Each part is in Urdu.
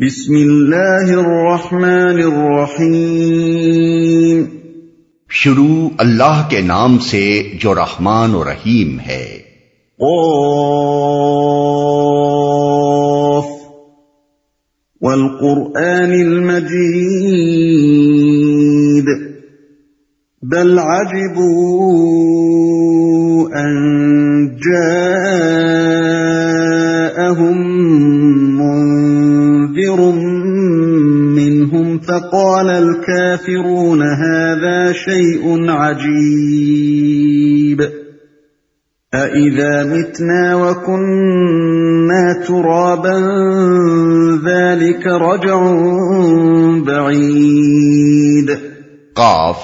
بسم اللہ الرحمن الرحیم۔ شروع اللہ کے نام سے جو رحمان و رحیم ہے۔ قاف۔ والقرآن المجید۔ بل عجبوا ان جاءهم منهم فقال الكافرون هذا شيء عجيب. أإذا متنا وكنا ترابا ذلك رجع بعيد. قاف،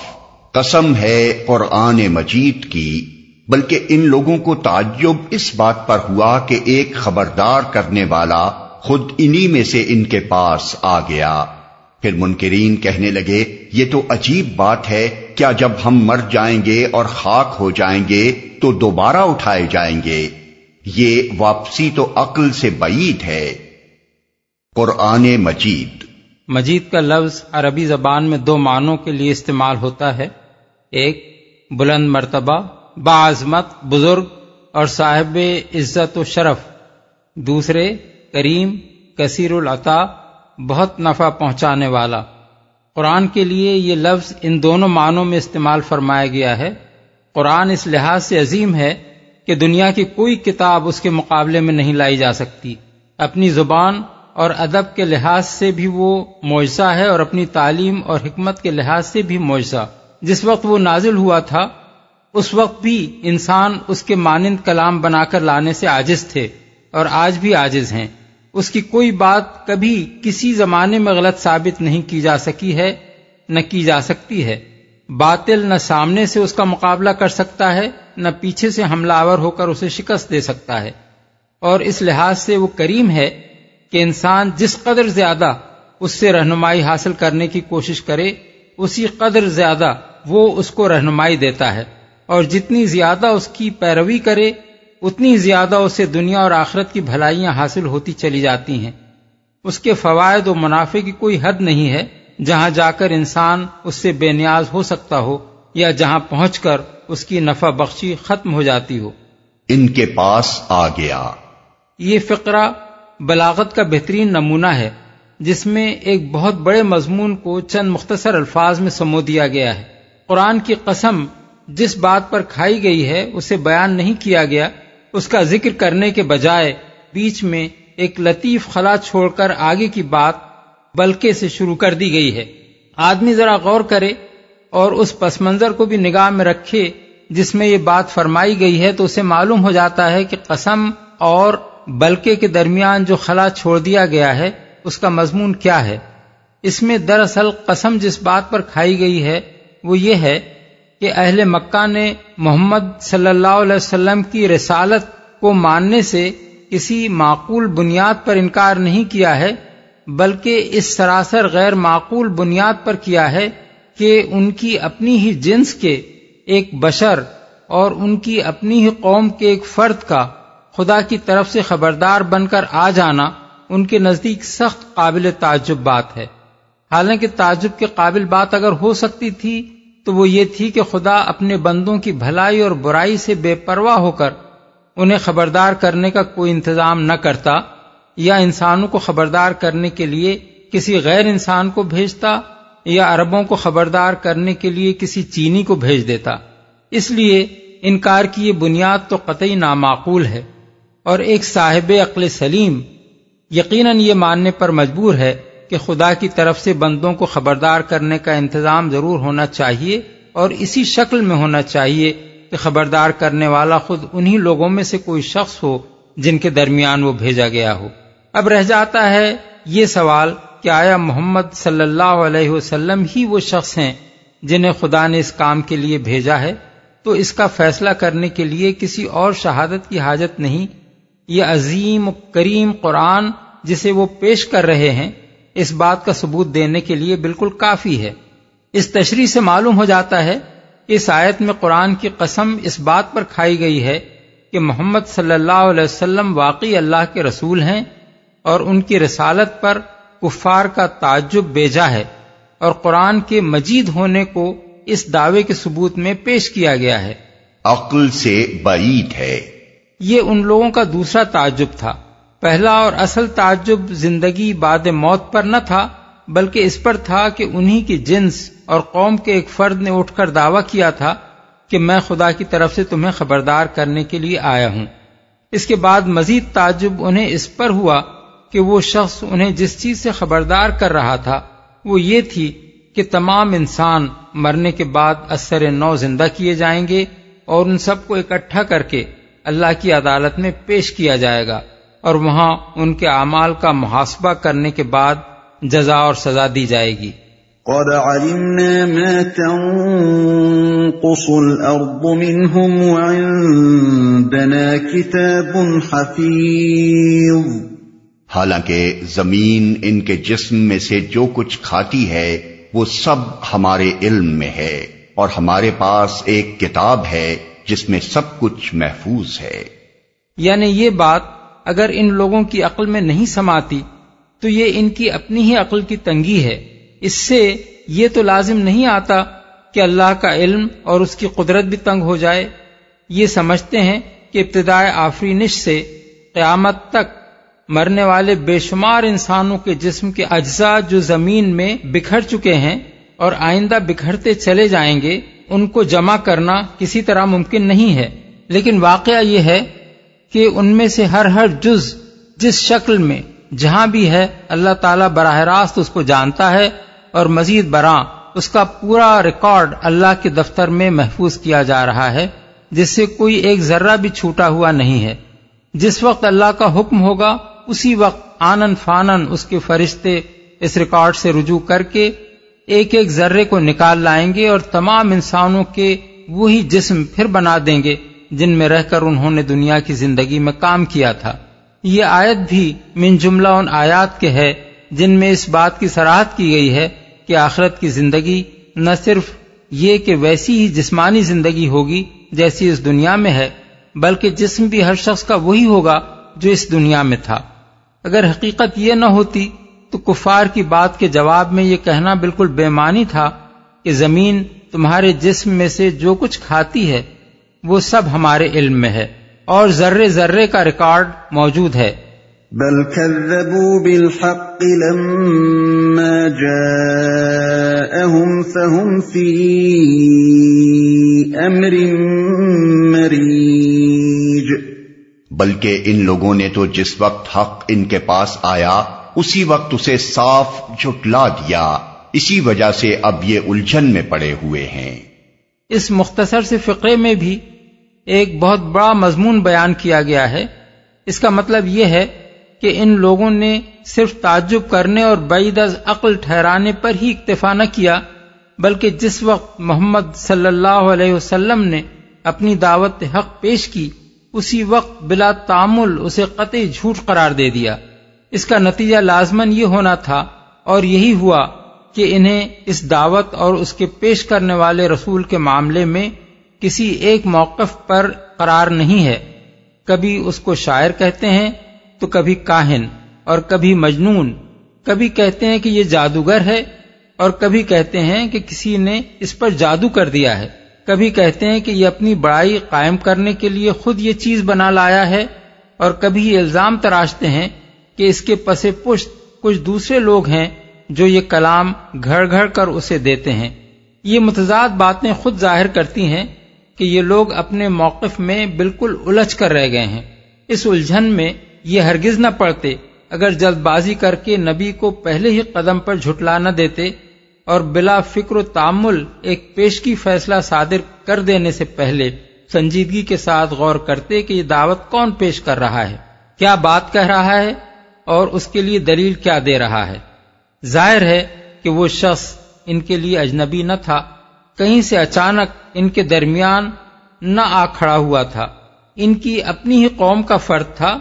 قسم ہے قرآن مجید کی، بلکہ ان لوگوں کو تعجب اس بات پر ہوا کہ ایک خبردار کرنے والا خود انہی میں سے ان کے پاس آ گیا۔ پھر منکرین کہنے لگے، یہ تو عجیب بات ہے، کیا جب ہم مر جائیں گے اور خاک ہو جائیں گے تو دوبارہ اٹھائے جائیں گے؟ یہ واپسی تو عقل سے بعید ہے۔ قرآن مجید۔ مجید کا لفظ عربی زبان میں دو معنوں کے لیے استعمال ہوتا ہے۔ ایک، بلند مرتبہ باعظمت بزرگ اور صاحب عزت و شرف۔ دوسرے، کریم، کثیر العطا بہت نفع پہنچانے والا۔ قرآن کے لیے یہ لفظ ان دونوں معنوں میں استعمال فرمایا گیا ہے۔ قرآن اس لحاظ سے عظیم ہے کہ دنیا کی کوئی کتاب اس کے مقابلے میں نہیں لائی جا سکتی۔ اپنی زبان اور ادب کے لحاظ سے بھی وہ معجزہ ہے اور اپنی تعلیم اور حکمت کے لحاظ سے بھی معجزہ۔ جس وقت وہ نازل ہوا تھا، اس وقت بھی انسان اس کے مانند کلام بنا کر لانے سے عاجز تھے اور آج بھی عاجز ہیں۔ اس کی کوئی بات کبھی کسی زمانے میں غلط ثابت نہیں کی جا سکی ہے، نہ کی جا سکتی ہے۔ باطل نہ سامنے سے اس کا مقابلہ کر سکتا ہے، نہ پیچھے سے حملہ آور ہو کر اسے شکست دے سکتا ہے۔ اور اس لحاظ سے وہ کریم ہے کہ انسان جس قدر زیادہ اس سے رہنمائی حاصل کرنے کی کوشش کرے، اسی قدر زیادہ وہ اس کو رہنمائی دیتا ہے۔ اور جتنی زیادہ اس کی پیروی کرے اتنی زیادہ اسے دنیا اور آخرت کی بھلائیاں حاصل ہوتی چلی جاتی ہیں۔ اس کے فوائد و منافع کی کوئی حد نہیں ہے۔ جہاں جا کر انسان اس سے بے نیاز ہو سکتا ہو یا جہاں پہنچ کر اس کی نفع بخشی ختم ہو جاتی ہو۔ ان کے پاس آ گیا۔ یہ فقرہ بلاغت کا بہترین نمونہ ہے جس میں ایک بہت بڑے مضمون کو چند مختصر الفاظ میں سمو دیا گیا ہے۔ قرآن کی قسم جس بات پر کھائی گئی ہے اسے بیان نہیں کیا گیا اس کا ذکر کرنے کے بجائے بیچ میں ایک لطیف خلا چھوڑ کر آگے کی بات بلکہ سے شروع کر دی گئی ہے۔ آدمی ذرا غور کرے اور اس پس منظر کو بھی نگاہ میں رکھے جس میں یہ بات فرمائی گئی ہے تو اسے معلوم ہو جاتا ہے کہ قسم اور بلکہ کے درمیان جو خلا چھوڑ دیا گیا ہے، اس کا مضمون کیا ہے۔ اس میں دراصل قسم جس بات پر کھائی گئی ہے وہ یہ ہے کہ اہل مکہ نے محمد صلی اللہ علیہ وسلم کی رسالت کو ماننے سے کسی معقول بنیاد پر انکار نہیں کیا ہے، بلکہ اس سراسر غیر معقول بنیاد پر کیا ہے کہ ان کی اپنی ہی جنس کے ایک بشر اور ان کی اپنی ہی قوم کے ایک فرد کا خدا کی طرف سے خبردار بن کر آ جانا ان کے نزدیک سخت قابل تعجب بات ہے۔ حالانکہ تعجب کے قابل بات اگر ہو سکتی تھی تو وہ یہ تھی کہ خدا اپنے بندوں کی بھلائی اور برائی سے بے پرواہ ہو کر انہیں خبردار کرنے کا کوئی انتظام نہ کرتا یا انسانوں کو خبردار کرنے کے لیے کسی غیر انسان کو بھیجتا یا عربوں کو خبردار کرنے کے لیے کسی چینی کو بھیج دیتا۔ اس لیے انکار کی یہ بنیاد تو قطعی نامعقول ہے اور ایک صاحب عقل سلیم یقیناً یہ ماننے پر مجبور ہے کہ خدا کی طرف سے بندوں کو خبردار کرنے کا انتظام ضرور ہونا چاہیے اور اسی شکل میں ہونا چاہیے کہ خبردار کرنے والا خود انہی لوگوں میں سے کوئی شخص ہو جن کے درمیان وہ بھیجا گیا ہو۔ اب رہ جاتا ہے یہ سوال کہ آیا محمد صلی اللہ علیہ وسلم ہی وہ شخص ہیں جنہیں خدا نے اس کام کے لیے بھیجا ہے؟ تو اس کا فیصلہ کرنے کے لیے کسی اور شہادت کی حاجت نہیں۔ یہ عظیم کریم قرآن جسے وہ پیش کر رہے ہیں اس بات کا ثبوت دینے کے لیے بالکل کافی ہے۔ اس تشریح سے معلوم ہو جاتا ہے کہ اس آیت میں قرآن کی قسم اس بات پر کھائی گئی ہے کہ محمد صلی اللہ علیہ وسلم واقعی اللہ کے رسول ہیں اور ان کی رسالت پر کفار کا تعجب بیجا ہے اور قرآن کے مجید ہونے کو اس دعوے کے ثبوت میں پیش کیا گیا ہے۔ عقل سے بعید ہے۔ یہ ان لوگوں کا دوسرا تعجب تھا۔ پہلا اور اصل تعجب زندگی بعد موت پر نہ تھا، بلکہ اس پر تھا کہ انہی کی جنس اور قوم کے ایک فرد نے اٹھ کر دعویٰ کیا تھا کہ میں خدا کی طرف سے تمہیں خبردار کرنے کے لیے آیا ہوں۔ اس کے بعد مزید تعجب انہیں اس پر ہوا کہ وہ شخص انہیں جس چیز سے خبردار کر رہا تھا، وہ یہ تھی کہ تمام انسان مرنے کے بعد اثر نو زندہ کیے جائیں گے اور ان سب کو اکٹھا کر کے اللہ کی عدالت میں پیش کیا جائے گا۔ اور وہاں ان کے اعمال کا محاسبہ کرنے کے بعد جزا اور سزا دی جائے گی۔ قد علمنا ما تنقص الارض منهم وعندنا كتاب حفيظ۔ حالانکہ زمین ان کے جسم میں سے جو کچھ کھاتی ہے وہ سب ہمارے علم میں ہے اور ہمارے پاس ایک کتاب ہے جس میں سب کچھ محفوظ ہے۔ یعنی یہ بات اگر ان لوگوں کی عقل میں نہیں سماتی تو یہ ان کی اپنی ہی عقل کی تنگی ہے۔ اس سے یہ تو لازم نہیں آتا کہ اللہ کا علم اور اس کی قدرت بھی تنگ ہو جائے۔ یہ سمجھتے ہیں کہ ابتدائے آفرینش سے قیامت تک مرنے والے بے شمار انسانوں کے جسم کے اجزاء جو زمین میں بکھر چکے ہیں اور آئندہ بکھرتے چلے جائیں گے، ان کو جمع کرنا کسی طرح ممکن نہیں ہے۔ لیکن واقعہ یہ ہے کہ ان میں سے ہر ہر جز جس شکل میں جہاں بھی ہے، اللہ تعالیٰ براہ راست اس کو جانتا ہے اور مزید براں اس کا پورا ریکارڈ اللہ کے دفتر میں محفوظ کیا جا رہا ہے، جس سے کوئی ایک ذرہ بھی چھوٹا ہوا نہیں ہے۔ جس وقت اللہ کا حکم ہوگا، اسی وقت آنن فانن اس کے فرشتے اس ریکارڈ سے رجوع کر کے ایک ایک ذرے کو نکال لائیں گے اور تمام انسانوں کے وہی جسم پھر بنا دیں گے۔ جن میں رہ کر انہوں نے دنیا کی زندگی میں کام کیا تھا۔ یہ آیت بھی من جملہ ان آیات کے ہے جن میں اس بات کی سراہد کی گئی ہے کہ آخرت کی زندگی نہ صرف یہ کہ ویسی ہی جسمانی زندگی ہوگی جیسی اس دنیا میں ہے، بلکہ جسم بھی ہر شخص کا وہی ہوگا جو اس دنیا میں تھا۔ اگر حقیقت یہ نہ ہوتی تو کفار کی بات کے جواب میں یہ کہنا بالکل بے معنی تھا کہ زمین تمہارے جسم میں سے جو کچھ کھاتی ہے وہ سب ہمارے علم میں ہے اور ذرے ذرے کا ریکارڈ موجود ہے۔ بل كذبوا بالحق لما جاءهم فهم في امر مريج بلکہ ان لوگوں نے تو جس وقت حق ان کے پاس آیا اسی وقت اسے صاف جھٹلا دیا۔ اسی وجہ سے اب یہ الجھن میں پڑے ہوئے ہیں۔ اس مختصر سے فقرے میں بھی ایک بہت بڑا مضمون بیان کیا گیا ہے۔ اس کا مطلب یہ ہے کہ ان لوگوں نے صرف تعجب کرنے اور بعید از عقل ٹھہرانے پر ہی اکتفا نہ کیا، بلکہ جس وقت محمد صلی اللہ علیہ وسلم نے اپنی دعوت حق پیش کی، اسی وقت بلا تعمل اسے قطعی جھوٹ قرار دے دیا۔ اس کا نتیجہ لازمن یہ ہونا تھا اور یہی ہوا کہ انہیں اس دعوت اور اس کے پیش کرنے والے رسول کے معاملے میں کسی ایک موقف پر قرار نہیں ہے۔ کبھی اس کو شاعر کہتے ہیں تو کبھی کاہن، اور کبھی مجنون۔ کبھی کہتے ہیں کہ یہ جادوگر ہے، اور کبھی کہتے ہیں کہ کسی نے اس پر جادو کر دیا ہے۔ کبھی کہتے ہیں کہ یہ اپنی بڑائی قائم کرنے کے لیے خود یہ چیز بنا لایا ہے، اور کبھی یہ الزام تراشتے ہیں کہ اس کے پس پشت کچھ دوسرے لوگ ہیں جو یہ کلام گھر گھر کر اسے دیتے ہیں۔ یہ متضاد باتیں خود ظاہر کرتی ہیں کہ یہ لوگ اپنے موقف میں بالکل الجھ کر رہ گئے ہیں۔ اس الجھن میں یہ ہرگز نہ پڑتے۔ اگر جلد بازی کر کے نبی کو پہلے ہی قدم پر جھٹلا نہ دیتے اور بلا فکر و تعمل ایک پیشگی فیصلہ صادر کر دینے سے پہلے سنجیدگی کے ساتھ غور کرتے کہ یہ دعوت کون پیش کر رہا ہے۔ کیا بات کہہ رہا ہے اور اس کے لیے دلیل کیا دے رہا ہے؟ ظاہر ہے کہ وہ شخص ان کے لیے اجنبی نہ تھا۔ کہیں سے اچانک ان کے درمیان نہ آ کھڑا ہوا تھا۔ ان کی اپنی ہی قوم کا فرد تھا۔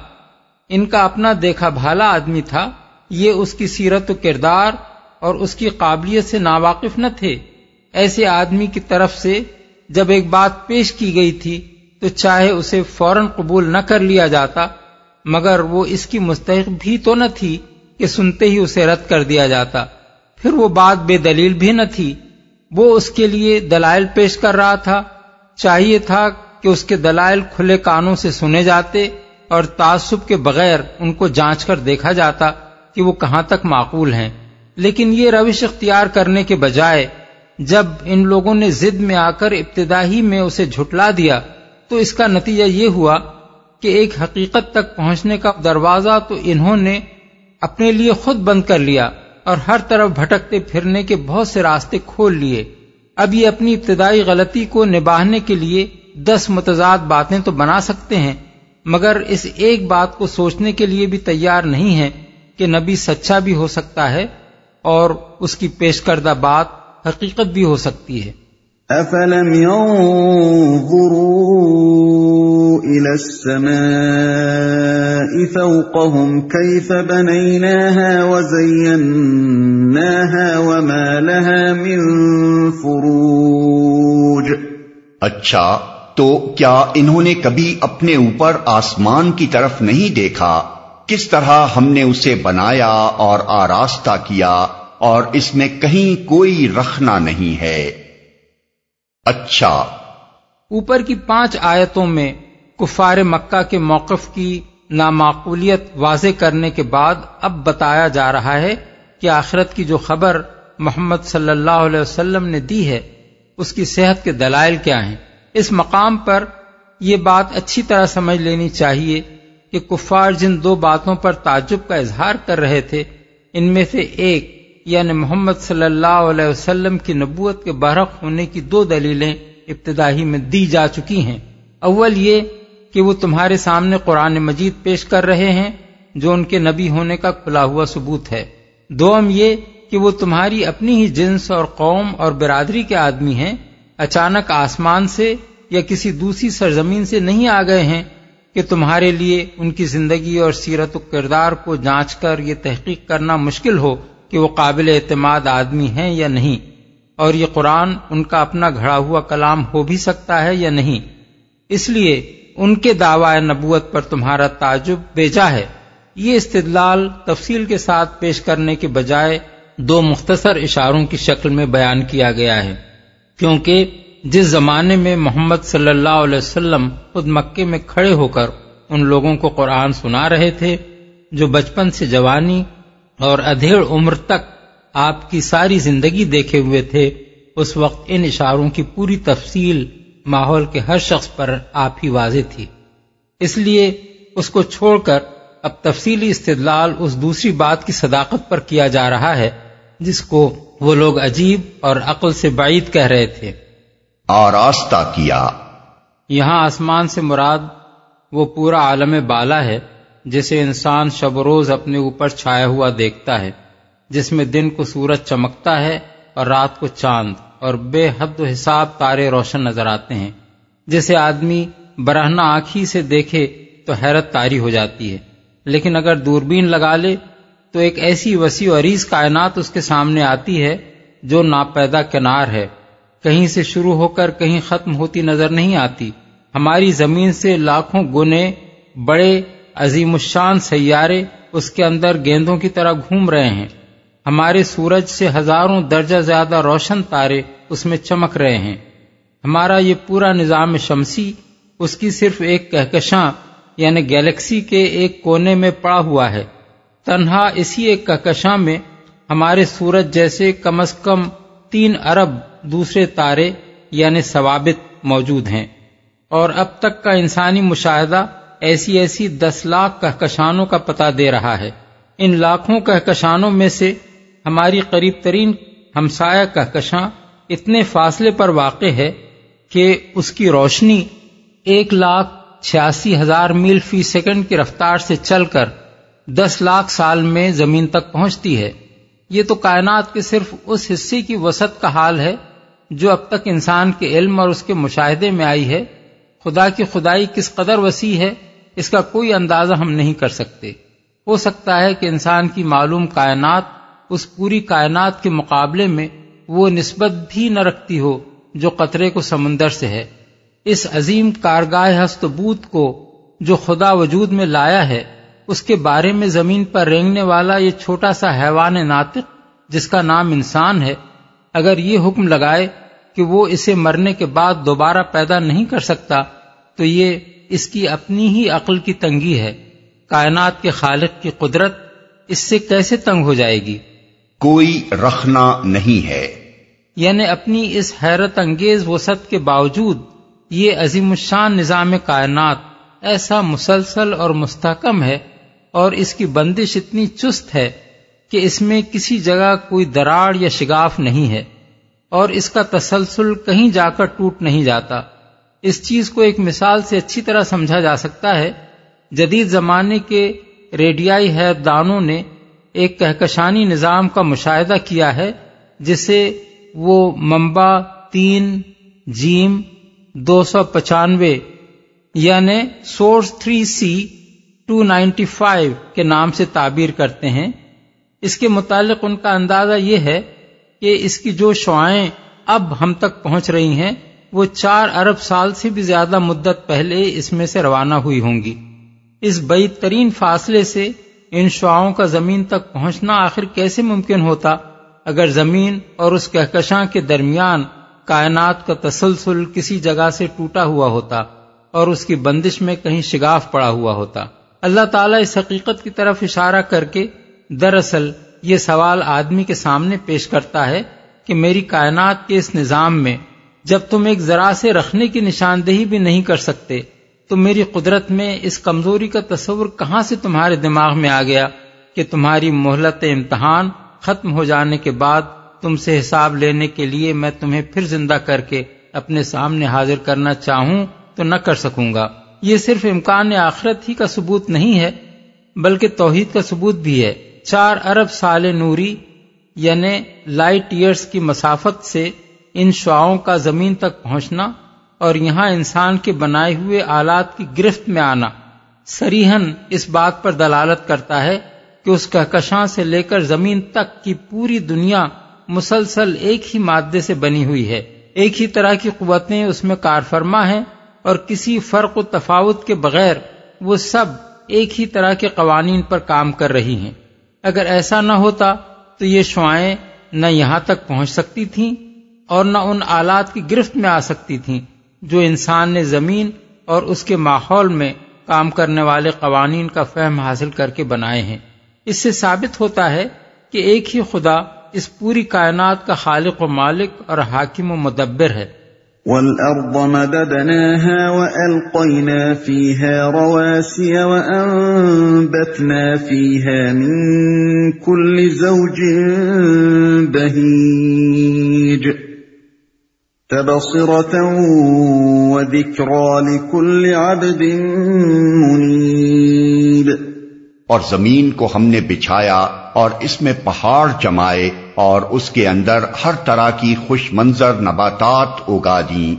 ان کا اپنا دیکھا بھالا آدمی تھا۔ یہ اس کی سیرت و کردار اور اس کی قابلیت سے ناواقف نہ تھے۔ ایسے آدمی کی طرف سے جب ایک بات پیش کی گئی تھی تو چاہے اسے فوراً قبول نہ کر لیا جاتا، مگر وہ اس کی مستحق بھی تو نہ تھی کہ سنتے ہی اسے رد کر دیا جاتا۔ پھر وہ بات بے دلیل بھی نہ تھی۔ وہ اس کے لیے دلائل پیش کر رہا تھا۔ چاہیے تھا کہ اس کے دلائل کھلے کانوں سے سنے جاتے اور تعصب کے بغیر ان کو جانچ کر دیکھا جاتا کہ وہ کہاں تک معقول ہیں۔ لیکن یہ روش اختیار کرنے کے بجائے جب ان لوگوں نے ضد میں آ کر ابتدائی میں اسے جھٹلا دیا تو اس کا نتیجہ یہ ہوا کہ ایک حقیقت تک پہنچنے کا دروازہ تو انہوں نے اپنے لیے خود بند کر لیا۔ اور ہر طرف بھٹکتے پھرنے کے بہت سے راستے کھول لیے۔ اب یہ اپنی ابتدائی غلطی کو نباہنے کے لیے دس متضاد باتیں تو بنا سکتے ہیں، مگر اس ایک بات کو سوچنے کے لیے بھی تیار نہیں ہے کہ نبی سچا بھی ہو سکتا ہے اور اس کی پیش کردہ بات حقیقت بھی ہو سکتی ہے۔ افلم ينظروا الى السماء فوقهم كيف بنيناها وزيناها وما لها من فروج۔ اچھا تو کیا انہوں نے کبھی اپنے اوپر آسمان کی طرف نہیں دیکھا؟ کس طرح ہم نے اسے بنایا اور آراستہ کیا اور اس میں کہیں کوئی رکھنا نہیں ہے؟ اچھا۔ اوپر کی پانچ آیتوں میں کفار مکہ کے موقف کی نامعقولیت واضح کرنے کے بعد اب بتایا جا رہا ہے کہ آخرت کی جو خبر محمد صلی اللہ علیہ وسلم نے دی ہے، اس کی صحت کے دلائل کیا ہیں؟ اس مقام پر یہ بات اچھی طرح سمجھ لینی چاہیے کہ کفار جن دو باتوں پر تعجب کا اظہار کر رہے تھے، ان میں سے ایک یعنی محمد صلی اللہ علیہ وسلم کی نبوت کے برق ہونے کی دو دلیلیں ابتدائی میں دی جا چکی ہیں۔ اول یہ کہ وہ تمہارے سامنے قرآن مجید پیش کر رہے ہیں، جو ان کے نبی ہونے کا کھلا ہوا ثبوت ہے۔ دوم یہ کہ وہ تمہاری اپنی ہی جنس اور قوم اور برادری کے آدمی ہیں۔ اچانک آسمان سے یا کسی دوسری سرزمین سے نہیں آ گئے ہیں کہ تمہارے لیے ان کی زندگی اور سیرت و کردار کو جانچ کر یہ تحقیق کرنا مشکل ہو کہ وہ قابل اعتماد آدمی ہیں یا نہیں۔ اور یہ قرآن ان کا اپنا گھڑا ہوا کلام ہو بھی سکتا ہے یا نہیں۔ اس لیے ان کے دعوی نبوت پر تمہارا تعجب بیجا ہے۔ یہ استدلال تفصیل کے ساتھ پیش کرنے کے بجائے دو مختصر اشاروں کی شکل میں بیان کیا گیا ہے۔ کیونکہ جس زمانے میں محمد صلی اللہ علیہ وسلم خود مکے میں کھڑے ہو کر ان لوگوں کو قرآن سنا رہے تھے، جو بچپن سے جوانی اور ادھیڑ عمر تک آپ کی ساری زندگی دیکھے ہوئے تھے، اس وقت ان اشاروں کی پوری تفصیل ماحول کے ہر شخص پر آپ ہی واضح تھی۔ اس لیے اس کو چھوڑ کر اب تفصیلی استدلال اس دوسری بات کی صداقت پر کیا جا رہا ہے جس کو وہ لوگ عجیب اور عقل سے بعید کہہ رہے تھے۔ آراستہ کیا۔ یہاں آسمان سے مراد وہ پورا عالم بالا ہے جسے انسان شب و روز اپنے اوپر چھایا ہوا دیکھتا ہے جس میں دن کو سورج چمکتا ہے اور رات کو چاند۔ اور بے حد و حساب تارے روشن نظر آتے ہیں۔ جسے آدمی برہنا آنکھی سے دیکھے تو حیرت تاری ہو جاتی ہے۔ لیکن اگر دوربین لگا لے تو ایک ایسی وسیع و عریض کائنات اس کے سامنے آتی ہے جو ناپیدا کنار ہے۔ کہیں سے شروع ہو کر کہیں ختم ہوتی نظر نہیں آتی۔ ہماری زمین سے لاکھوں گنے بڑے عظیم الشان سیارے اس کے اندر گیندوں کی طرح گھوم رہے ہیں۔ ہمارے سورج سے ہزاروں درجہ زیادہ روشن تارے اس میں چمک رہے ہیں۔ ہمارا یہ پورا نظام شمسی، اس کی صرف ایک کہکشاں یعنی گیلیکسی کے ایک کونے میں پڑا ہوا ہے۔ تنہا اسی ایک کہکشاں میں ہمارے سورج جیسے کم از کم تین ارب دوسرے تارے یعنی ثوابت موجود ہیں۔ اور اب تک کا انسانی مشاہدہ ایسی ایسی دس لاکھ کہکشانوں کا پتہ دے رہا ہے۔ ان لاکھوں کہکشانوں میں سے ہماری قریب ترین ہمسایہ کہکشاں اتنے فاصلے پر واقع ہے کہ اس کی روشنی ایک لاکھ چھیاسی ہزار میل فی سیکنڈ کی رفتار سے چل کر دس لاکھ سال میں زمین تک پہنچتی ہے۔ یہ تو کائنات کے صرف اس حصے کی وسعت کا حال ہے جو اب تک انسان کے علم اور اس کے مشاہدے میں آئی ہے۔ خدا کی خدائی کس قدر وسیع ہے، اس کا کوئی اندازہ ہم نہیں کر سکتے۔ ہو سکتا ہے کہ انسان کی معلوم کائنات اس پوری کائنات کے مقابلے میں وہ نسبت بھی نہ رکھتی ہو جو قطرے کو سمندر سے ہے۔ اس عظیم کارگاہ ہستبوت کو جو خدا وجود میں لایا ہے، اس کے بارے میں زمین پر رینگنے والا یہ چھوٹا سا حیوان ناطق، جس کا نام انسان ہے، اگر یہ حکم لگائے کہ وہ اسے مرنے کے بعد دوبارہ پیدا نہیں کر سکتا، تو یہ اس کی اپنی ہی عقل کی تنگی ہے۔ کائنات کے خالق کی قدرت اس سے کیسے تنگ ہو جائے گی؟ کوئی رکھنا نہیں ہے۔ یعنی اپنی اس حیرت انگیز وسعت کے باوجود یہ عظیم الشان نظام کائنات ایسا مسلسل اور مستحکم ہے اور اس کی بندش اتنی چست ہے کہ اس میں کسی جگہ کوئی دراڑ یا شگاف نہیں ہے اور اس کا تسلسل کہیں جا کر ٹوٹ نہیں جاتا۔ اس چیز کو ایک مثال سے اچھی طرح سمجھا جا سکتا ہے۔ جدید زمانے کے ریڈیائی حیدانوں نے ایک کہکشانی نظام کا مشاہدہ کیا ہے، جسے وہ ممبا تین، جیم دو سو پچانوے یعنی source three C two ninety five کے نام سے تعبیر کرتے ہیں۔ اس کے متعلق ان کا اندازہ یہ ہے کہ اس کی جو شعائیں اب ہم تک پہنچ رہی ہیں، وہ چار ارب سال سے بھی زیادہ مدت پہلے اس میں سے روانہ ہوئی ہوں گی۔ اس بعید ترین فاصلے سے ان شعاؤں کا زمین تک پہنچنا آخر کیسے ممکن ہوتا؟ اگر زمین اور اس کہکشاں کے درمیان کائنات کا تسلسل کسی جگہ سے ٹوٹا ہوا ہوتا اور اس کی بندش میں کہیں شگاف پڑا ہوا ہوتا۔ اللہ تعالیٰ اس حقیقت کی طرف اشارہ کر کے دراصل یہ سوال آدمی کے سامنے پیش کرتا ہے کہ میری کائنات کے اس نظام میں جب تم ایک ذرا سے رکھنے کی نشاندہی بھی نہیں کر سکتے تو میری قدرت میں اس کمزوری کا تصور کہاں سے تمہارے دماغ میں آ گیا کہ تمہاری مہلت امتحان ختم ہو جانے کے بعد تم سے حساب لینے کے لیے میں تمہیں پھر زندہ کر کے اپنے سامنے حاضر کرنا چاہوں تو نہ کر سکوں گا۔ یہ صرف امکان آخرت ہی کا ثبوت نہیں ہے، بلکہ توحید کا ثبوت بھی ہے۔ چار ارب سال نوری یعنی لائٹ ایئرس کی مسافت سے ان شعاؤں کا زمین تک پہنچنا اور یہاں انسان کے بنائے ہوئے آلات کی گرفت میں آنا سریحن اس بات پر دلالت کرتا ہے کہ اس کہکشاں سے لے کر زمین تک کی پوری دنیا مسلسل ایک ہی مادے سے بنی ہوئی ہے۔ ایک ہی طرح کی قوتیں اس میں کار فرما ہیں اور کسی فرق و تفاوت کے بغیر وہ سب ایک ہی طرح کے قوانین پر کام کر رہی ہیں۔ اگر ایسا نہ ہوتا تو یہ شعائیں نہ یہاں تک پہنچ سکتی تھیں اور نہ ان آلات کی گرفت میں آ سکتی تھیں۔ جو انسان نے زمین اور اس کے ماحول میں کام کرنے والے قوانین کا فہم حاصل کر کے بنائے ہیں۔ اس سے ثابت ہوتا ہے کہ ایک ہی خدا اس پوری کائنات کا خالق و مالک اور حاکم و مدبر ہے۔ والأرض مددناها وألقينا فيها رواسي وأنبتنا فيها من كل زوج بهيج تبصرة وذكرى لكل عبد منيب. اور زمین کو ہم نے بچھایا اور اس میں پہاڑ جمائے اور اس کے اندر ہر طرح کی خوش منظر نباتات اگا دیں۔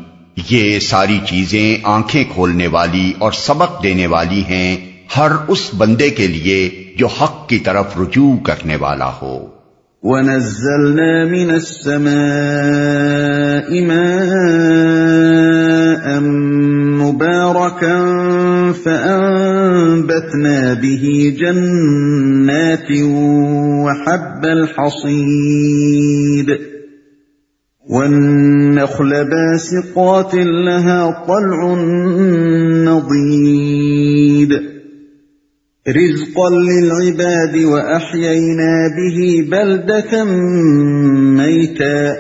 یہ ساری چیزیں آنکھیں کھولنے والی اور سبق دینے والی ہیں۔ ہر اس بندے کے لیے جو حق کی طرف رجوع کرنے والا ہو۔ وَنَزَّلْنَا مِنَ السَّمَاءِ مَاءً مُبَارَكًا فَأَنبَتْنَا بِهِ جَنَّاتٍ وَحَبَّ الْحَصِيدِ وَالنَّخْلَ بَاسِقَاتٍ لَهَا طَلْعٌ نَضِيدٌ رزقا للعباد وأحيينا به بلدة ميتا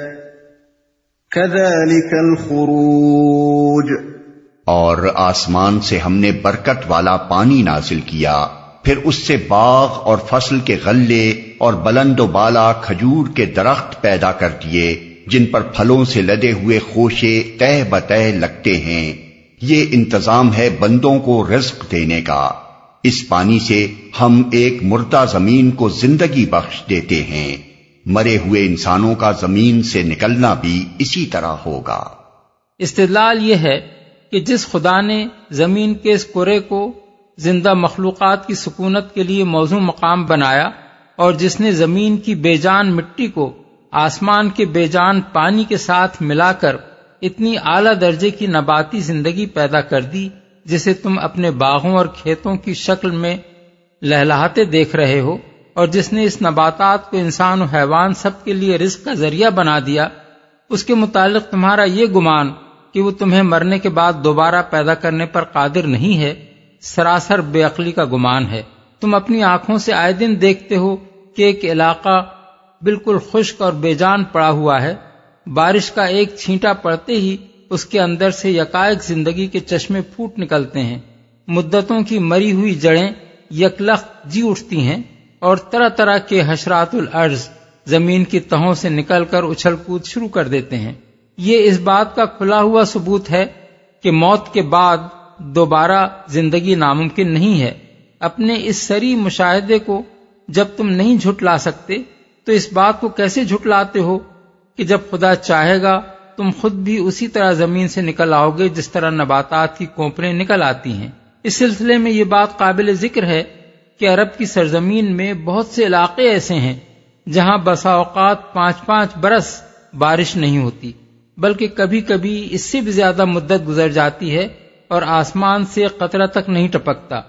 كذلك الخروج اور آسمان سے ہم نے برکت والا پانی نازل کیا، پھر اس سے باغ اور فصل کے غلے اور بلند و بالا کھجور کے درخت پیدا کر دیے، جن پر پھلوں سے لدے ہوئے خوشے تہ بتہ لگتے ہیں۔ یہ انتظام ہے بندوں کو رزق دینے کا۔ اس پانی سے ہم ایک مردہ زمین کو زندگی بخش دیتے ہیں۔ مرے ہوئے انسانوں کا زمین سے نکلنا بھی اسی طرح ہوگا۔ استدلال یہ ہے کہ جس خدا نے زمین کے اس کرے کو زندہ مخلوقات کی سکونت کے لیے موضوع مقام بنایا اور جس نے زمین کی بے جان مٹی کو آسمان کے بے جان پانی کے ساتھ ملا کر اتنی اعلی درجے کی نباتی زندگی پیدا کر دی جسے تم اپنے باغوں اور کھیتوں کی شکل میں لہلاتے دیکھ رہے ہو، اور جس نے اس نباتات کو انسان و حیوان سب کے لیے رزق کا ذریعہ بنا دیا، اس کے متعلق تمہارا یہ گمان کہ وہ تمہیں مرنے کے بعد دوبارہ پیدا کرنے پر قادر نہیں ہے، سراسر بے عقلی کا گمان ہے۔ تم اپنی آنکھوں سے آئے دن دیکھتے ہو کہ ایک علاقہ بالکل خشک اور بے جان پڑا ہوا ہے۔ بارش کا ایک چھینٹا پڑتے ہی اس کے اندر سے یکائک زندگی کے چشمے پھوٹ نکلتے ہیں۔ مدتوں کی مری ہوئی جڑیں یکلخ جی اٹھتی ہیں اور طرح طرح کے حشرات العرض زمین کی تہوں سے نکل کر اچھل کود شروع کر دیتے ہیں۔ یہ اس بات کا کھلا ہوا ثبوت ہے کہ موت کے بعد دوبارہ زندگی ناممکن نہیں ہے۔ اپنے اس سری مشاہدے کو جب تم نہیں جھٹلا سکتے تو اس بات کو کیسے جھٹلاتے ہو کہ جب خدا چاہے گا تم خود بھی اسی طرح زمین سے نکل آؤ گے جس طرح نباتات کی کوپریں نکل آتی ہیں۔ اس سلسلے میں یہ بات قابل ذکر ہے کہ عرب کی سرزمین میں بہت سے علاقے ایسے ہیں جہاں بسا اوقات پانچ پانچ برس بارش نہیں ہوتی، بلکہ کبھی کبھی اس سے بھی زیادہ مدت گزر جاتی ہے اور آسمان سے قطرہ تک نہیں ٹپکتا۔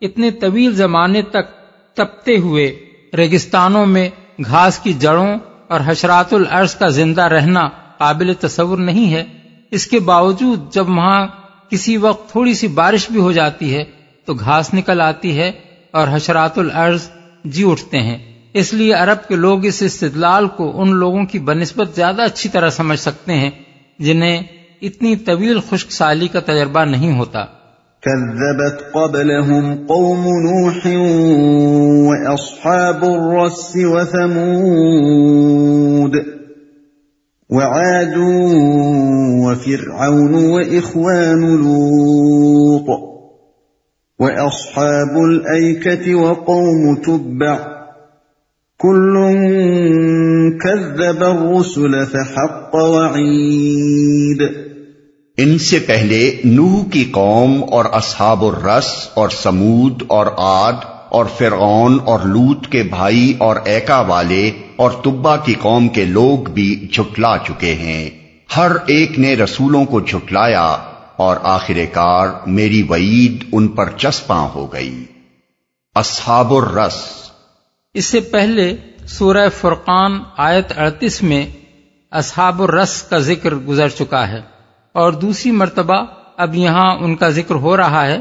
اتنے طویل زمانے تک تپتے ہوئے ریگستانوں میں گھاس کی جڑوں اور حشرات العرض کا زندہ رہنا قابل تصور نہیں ہے، اس کے باوجود جب وہاں کسی وقت تھوڑی سی بارش بھی ہو جاتی ہے تو گھاس نکل آتی ہے اور حشرات العرض جی اٹھتے ہیں۔ اس لیے عرب کے لوگ اس استدلال کو ان لوگوں کی بنسبت زیادہ اچھی طرح سمجھ سکتے ہیں، جنہیں اتنی طویل خشک سالی کا تجربہ نہیں ہوتا۔ كذبت قبلهم قوم نوح وأصحاب الرس وثمود وعاد وفرعون وإخوان لوط وأصحاب الأيكة وقوم تبع كل كذب الرسل فحق وعيد. ان سے پہلے نوح کی قوم اور اصحاب الرس اور سمود اور آد اور فرعون اور لوت کے بھائی اور ایکا والے اور تبا کی قوم کے لوگ بھی جھٹلا چکے ہیں۔ ہر ایک نے رسولوں کو جھٹلایا اور آخر کار میری وعید ان پر چسپاں ہو گئی۔ اصحاب الرس۔ اس سے پہلے سورہ فرقان آیت اڑتیس میں اصحاب الرس کا ذکر گزر چکا ہے اور دوسری مرتبہ اب یہاں ان کا ذکر ہو رہا ہے۔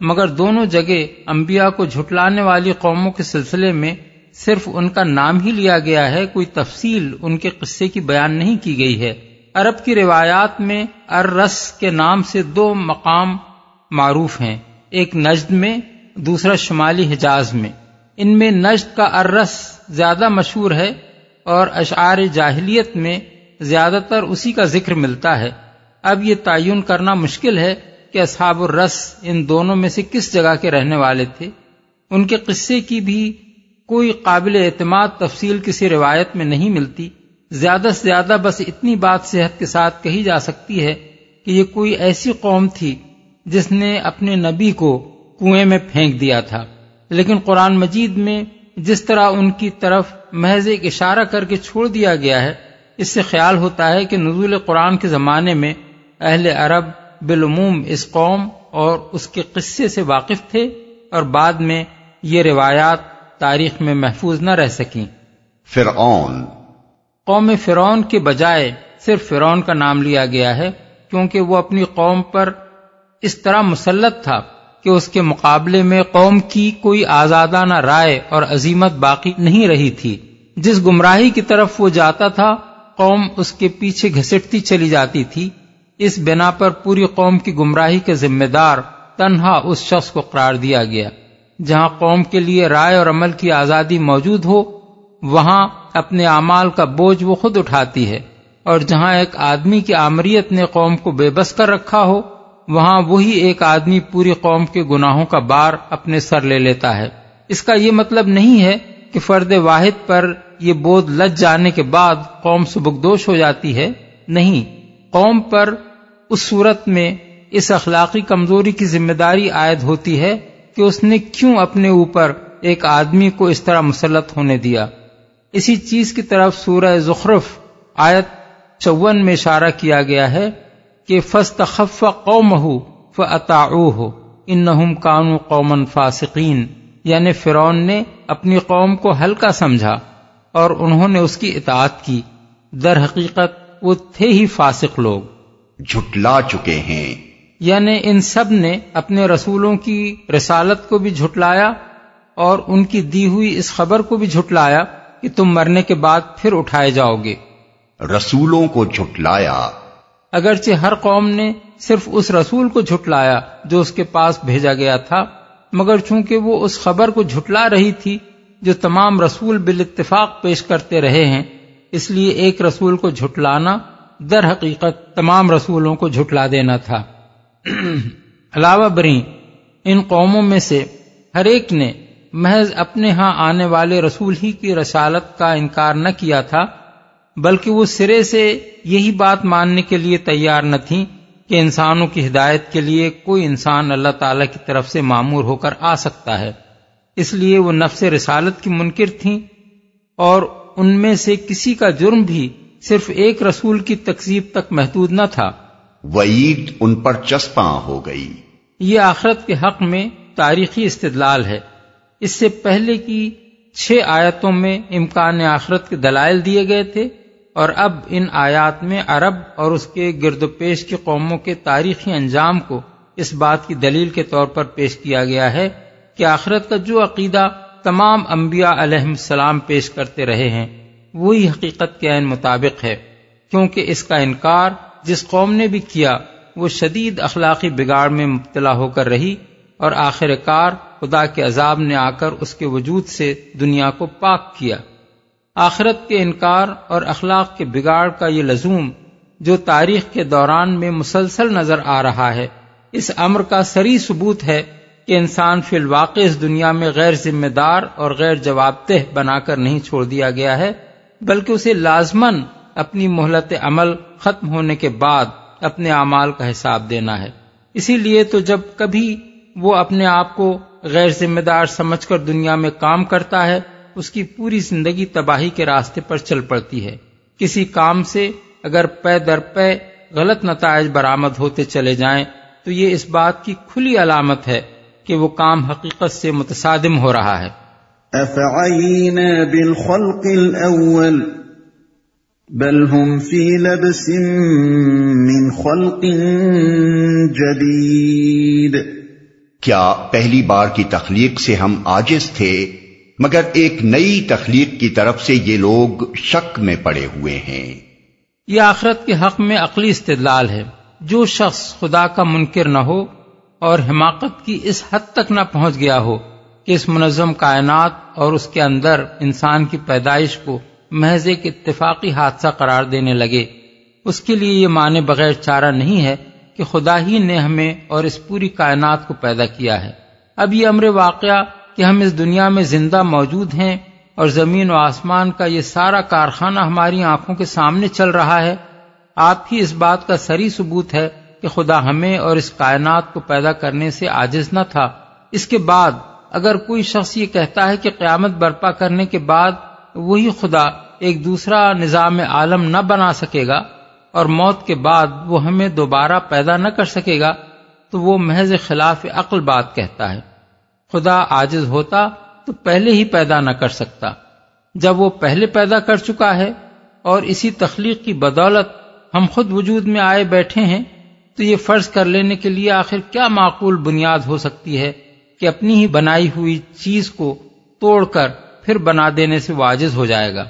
مگر دونوں جگہ انبیاء کو جھٹلانے والی قوموں کے سلسلے میں صرف ان کا نام ہی لیا گیا ہے، کوئی تفصیل ان کے قصے کی بیان نہیں کی گئی ہے۔ عرب کی روایات میں ارس کے نام سے دو مقام معروف ہیں، ایک نجد میں، دوسرا شمالی حجاز میں۔ ان میں نجد کا ارس زیادہ مشہور ہے اور اشعار جاہلیت میں زیادہ تر اسی کا ذکر ملتا ہے۔ اب یہ تعین کرنا مشکل ہے کہ اصحاب الرس ان دونوں میں سے کس جگہ کے رہنے والے تھے؟ ان کے قصے کی بھی کوئی قابل اعتماد تفصیل کسی روایت میں نہیں ملتی۔ زیادہ سے زیادہ بس اتنی بات صحت کے ساتھ کہی جا سکتی ہے کہ یہ کوئی ایسی قوم تھی جس نے اپنے نبی کو کنویں میں پھینک دیا تھا۔ لیکن قرآن مجید میں جس طرح ان کی طرف محض ایک اشارہ کر کے چھوڑ دیا گیا ہے، اس سے خیال ہوتا ہے کہ نزول قرآن کے زمانے میں اہل عرب بالعموم اس قوم اور اس کے قصے سے واقف تھے اور بعد میں یہ روایات تاریخ میں محفوظ نہ رہ سکیں۔ فرعون۔ قوم فرعون کے بجائے صرف فرعون کا نام لیا گیا ہے کیونکہ وہ اپنی قوم پر اس طرح مسلط تھا کہ اس کے مقابلے میں قوم کی کوئی آزادانہ رائے اور عظیمت باقی نہیں رہی تھی۔ جس گمراہی کی طرف وہ جاتا تھا قوم اس کے پیچھے گھسٹتی چلی جاتی تھی۔ اس بنا پر پوری قوم کی گمراہی کے ذمہ دار تنہا اس شخص کو قرار دیا گیا۔ جہاں قوم کے لیے رائے اور عمل کی آزادی موجود ہو، وہاں اپنے اعمال کا بوجھ وہ خود اٹھاتی ہے۔ اور جہاں ایک آدمی کی آمریت نے قوم کو بے بس کر رکھا ہو، وہاں وہی ایک آدمی پوری قوم کے گناہوں کا بار اپنے سر لے لیتا ہے۔ اس کا یہ مطلب نہیں ہے کہ فرد واحد پر یہ بودھ لج جانے کے بعد قوم سبکدوش ہو جاتی ہے۔ نہیں قوم پر اس صورت میں اس اخلاقی کمزوری کی ذمہ داری عائد ہوتی ہے کہ اس نے کیوں اپنے اوپر ایک آدمی کو اس طرح مسلط ہونے دیا۔ اسی چیز کی طرف سورہ زخرف آیت چون میں اشارہ کیا گیا ہے کہ فس تخف قوم ہو ف ہو ان کانو قومن فاسقین۔ یعنی فرون نے اپنی قوم کو ہلکا سمجھا اور انہوں نے اس کی اطاعت کی۔ در حقیقت وہ تھے ہی فاسق لوگ۔ جھٹلا چکے ہیں۔ یعنی ان سب نے اپنے رسولوں کی رسالت کو بھی جھٹلایا اور ان کی دی ہوئی اس خبر کو بھی جھٹلایا کہ تم مرنے کے بعد پھر اٹھائے جاؤ گے۔ رسولوں کو جھٹلایا۔ اگرچہ ہر قوم نے صرف اس رسول کو جھٹلایا جو اس کے پاس بھیجا گیا تھا مگر چونکہ وہ اس خبر کو جھٹلا رہی تھی جو تمام رسول بال اتفاق پیش کرتے رہے ہیں اس لیے ایک رسول کو جھٹلانا در حقیقت تمام رسولوں کو جھٹلا دینا تھا۔ علاوہ بری ان قوموں میں سے ہر ایک نے محض اپنے ہاں آنے والے رسول ہی کی رسالت کا انکار نہ کیا تھا، بلکہ وہ سرے سے یہی بات ماننے کے لیے تیار نہ تھی کہ انسانوں کی ہدایت کے لیے کوئی انسان اللہ تعالی کی طرف سے معمور ہو کر آ سکتا ہے۔ اس لیے وہ نفس رسالت کی منکر تھیں اور ان میں سے کسی کا جرم بھی صرف ایک رسول کی تقسیب تک محدود نہ تھا۔ وعید ان پر چسپاں ہو گئی۔ یہ آخرت کے حق میں تاریخی استدلال ہے۔ اس سے پہلے کی چھ آیتوں میں امکان آخرت کے دلائل دیے گئے تھے اور اب ان آیات میں عرب اور اس کے گرد و پیش کی قوموں کے تاریخی انجام کو اس بات کی دلیل کے طور پر پیش کیا گیا ہے کہ آخرت کا جو عقیدہ تمام انبیاء علیہ السلام پیش کرتے رہے ہیں، وہی حقیقت کے عین مطابق ہے، کیونکہ اس کا انکار جس قوم نے بھی کیا، وہ شدید اخلاقی بگاڑ میں مبتلا ہو کر رہی اور آخر کار خدا کے عذاب نے آ کر اس کے وجود سے دنیا کو پاک کیا۔ آخرت کے انکار اور اخلاق کے بگاڑ کا یہ لزوم جو تاریخ کے دوران میں مسلسل نظر آ رہا ہے، اس امر کا سری ثبوت ہے کہ انسان فی الواقع اس دنیا میں غیر ذمہ دار اور غیر جواب دہ بنا کر نہیں چھوڑ دیا گیا ہے، بلکہ اسے لازمن اپنی مہلت عمل ختم ہونے کے بعد اپنے اعمال کا حساب دینا ہے۔ اسی لیے تو جب کبھی وہ اپنے آپ کو غیر ذمہ دار سمجھ کر دنیا میں کام کرتا ہے، اس کی پوری زندگی تباہی کے راستے پر چل پڑتی ہے۔ کسی کام سے اگر پے در پے غلط نتائج برآمد ہوتے چلے جائیں، تو یہ اس بات کی کھلی علامت ہے کہ وہ کام حقیقت سے متصادم ہو رہا ہے۔ بالخلق بل هم لبس من خلق جدید۔ کیا پہلی بار کی تخلیق سے ہم آجز تھے مگر ایک نئی تخلیق کی طرف سے یہ لوگ شک میں پڑے ہوئے ہیں۔ یہ آخرت کے حق میں عقلی استدلال ہے۔ جو شخص خدا کا منکر نہ ہو اور حماقت کی اس حد تک نہ پہنچ گیا ہو کہ اس منظم کائنات اور اس کے اندر انسان کی پیدائش کو محض ایک اتفاقی حادثہ قرار دینے لگے۔ اس کے لیے یہ معنی بغیر چارہ نہیں ہے کہ خدا ہی نے ہمیں اور اس پوری کائنات کو پیدا کیا ہے۔ اب یہ امر واقعہ کہ ہم اس دنیا میں زندہ موجود ہیں اور زمین و آسمان کا یہ سارا کارخانہ ہماری آنکھوں کے سامنے چل رہا ہے، آپ ہی اس بات کا سری ثبوت ہے کہ خدا ہمیں اور اس کائنات کو پیدا کرنے سے عاجز نہ تھا۔ اس کے بعد اگر کوئی شخص یہ کہتا ہے کہ قیامت برپا کرنے کے بعد وہی خدا ایک دوسرا نظام عالم نہ بنا سکے گا اور موت کے بعد وہ ہمیں دوبارہ پیدا نہ کر سکے گا، تو وہ محض خلاف عقل بات کہتا ہے۔ خدا آجز ہوتا تو پہلے ہی پیدا نہ کر سکتا۔ جب وہ پہلے پیدا کر چکا ہے اور اسی تخلیق کی بدولت ہم خود وجود میں آئے بیٹھے ہیں تو یہ فرض کر لینے کے لیے آخر کیا معقول بنیاد ہو سکتی ہے کہ اپنی ہی بنائی ہوئی چیز کو توڑ کر پھر بنا دینے سے واجز ہو جائے گا؟